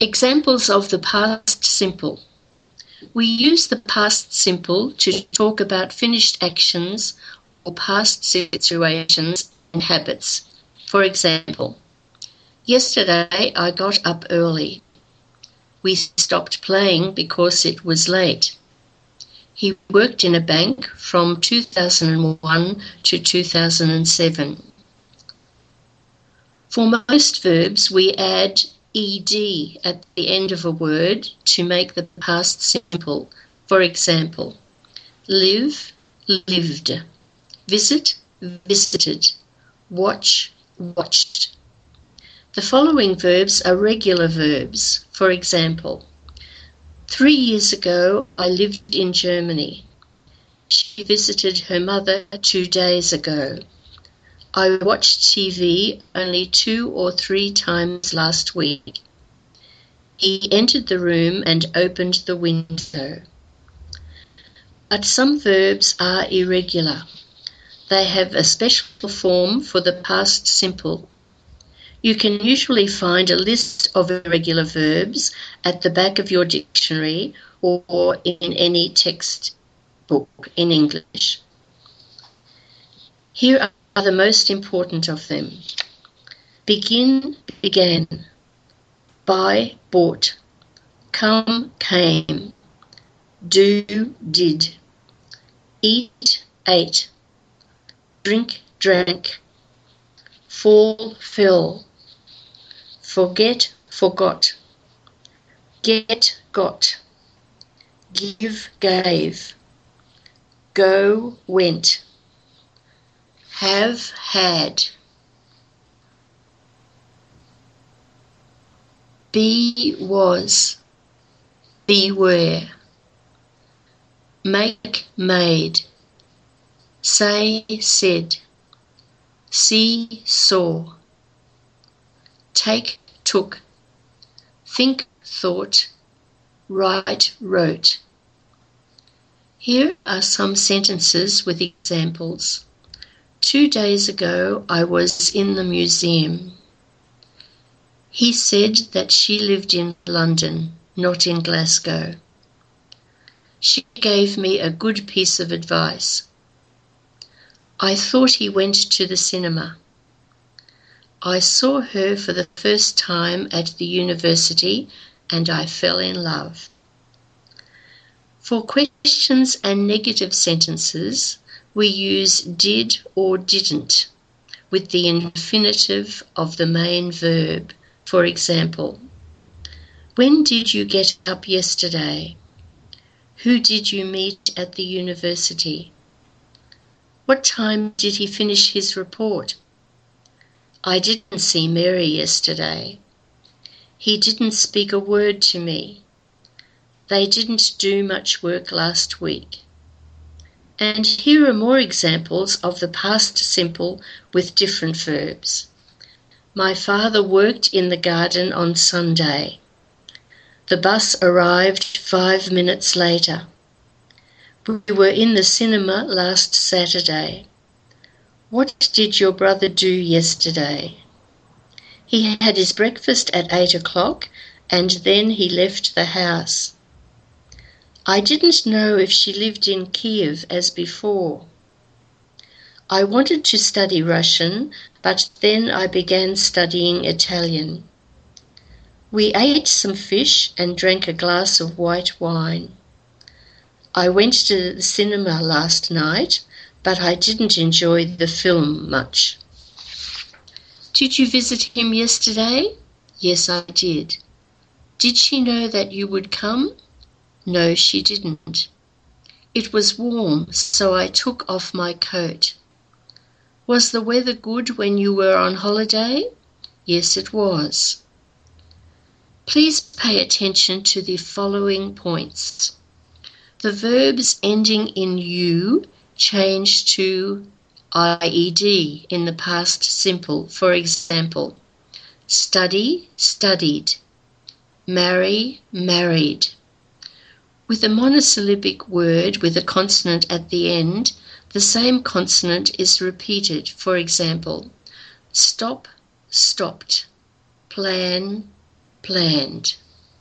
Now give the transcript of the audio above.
Examples of the past simple. We use the past simple to talk about finished actions or past situations and habits. For example, yesterday I got up early. We stopped playing because it was late. He worked in a bank from 2001 to 2007. For most verbs, we add ed at the end of a word to make the past simple. For example, live, lived, visit, visited, watch, watched. The following verbs are regular verbs. For example, three years ago I lived in Germany. She visited her mother two days ago. I watched TV only two or three times last week. He entered the room and opened the window. But some verbs are irregular. They have a special form for the past simple. You can usually find a list of irregular verbs at the back of your dictionary or in any text book in English. Here are are the most important of them. Begin, began. Buy, bought. Come, came. Do, did. Eat, ate. Drink, drank. Fall, fell. Forget, forgot. Get, got. Give, gave. Go, went have had. Be was, beware. Make made. Say said. See saw. Take took. Think thought. Write wrote. Here are some sentences with examples. Two days ago, I was in the museum. He said that she lived in London, not in Glasgow. She gave me a good piece of advice. I thought he went to the cinema. I saw her for the first time at the university and I fell in love. For questions and negative sentences, we use did or didn't with the infinitive of the main verb. For example, when did you get up yesterday? Who did you meet at the university? What time did he finish his report? I didn't see Mary yesterday. He didn't speak a word to me. They didn't do much work last week. And here are more examples of the past simple with different verbs. My father worked in the garden on Sunday. The bus arrived five minutes later. We were in the cinema last Saturday. What did your brother do yesterday? He had his breakfast at eight o'clock and then he left the house. I didn't know if she lived in Kiev as before. I wanted to study Russian, but then I began studying Italian. We ate some fish and drank a glass of white wine. I went to the cinema last night, but I didn't enjoy the film much. Did you visit him yesterday? Yes, I did. Did she know that you would come? No, she didn't. It was warm, so I took off my coat. Was the weather good when you were on holiday? Yes, it was. Please pay attention to the following points. The verbs ending in u change to IED in the past simple. For example, study, studied, marry, married. With a monosyllabic word with a consonant at the end, the same consonant is repeated. For example, stop, stopped, plan, planned.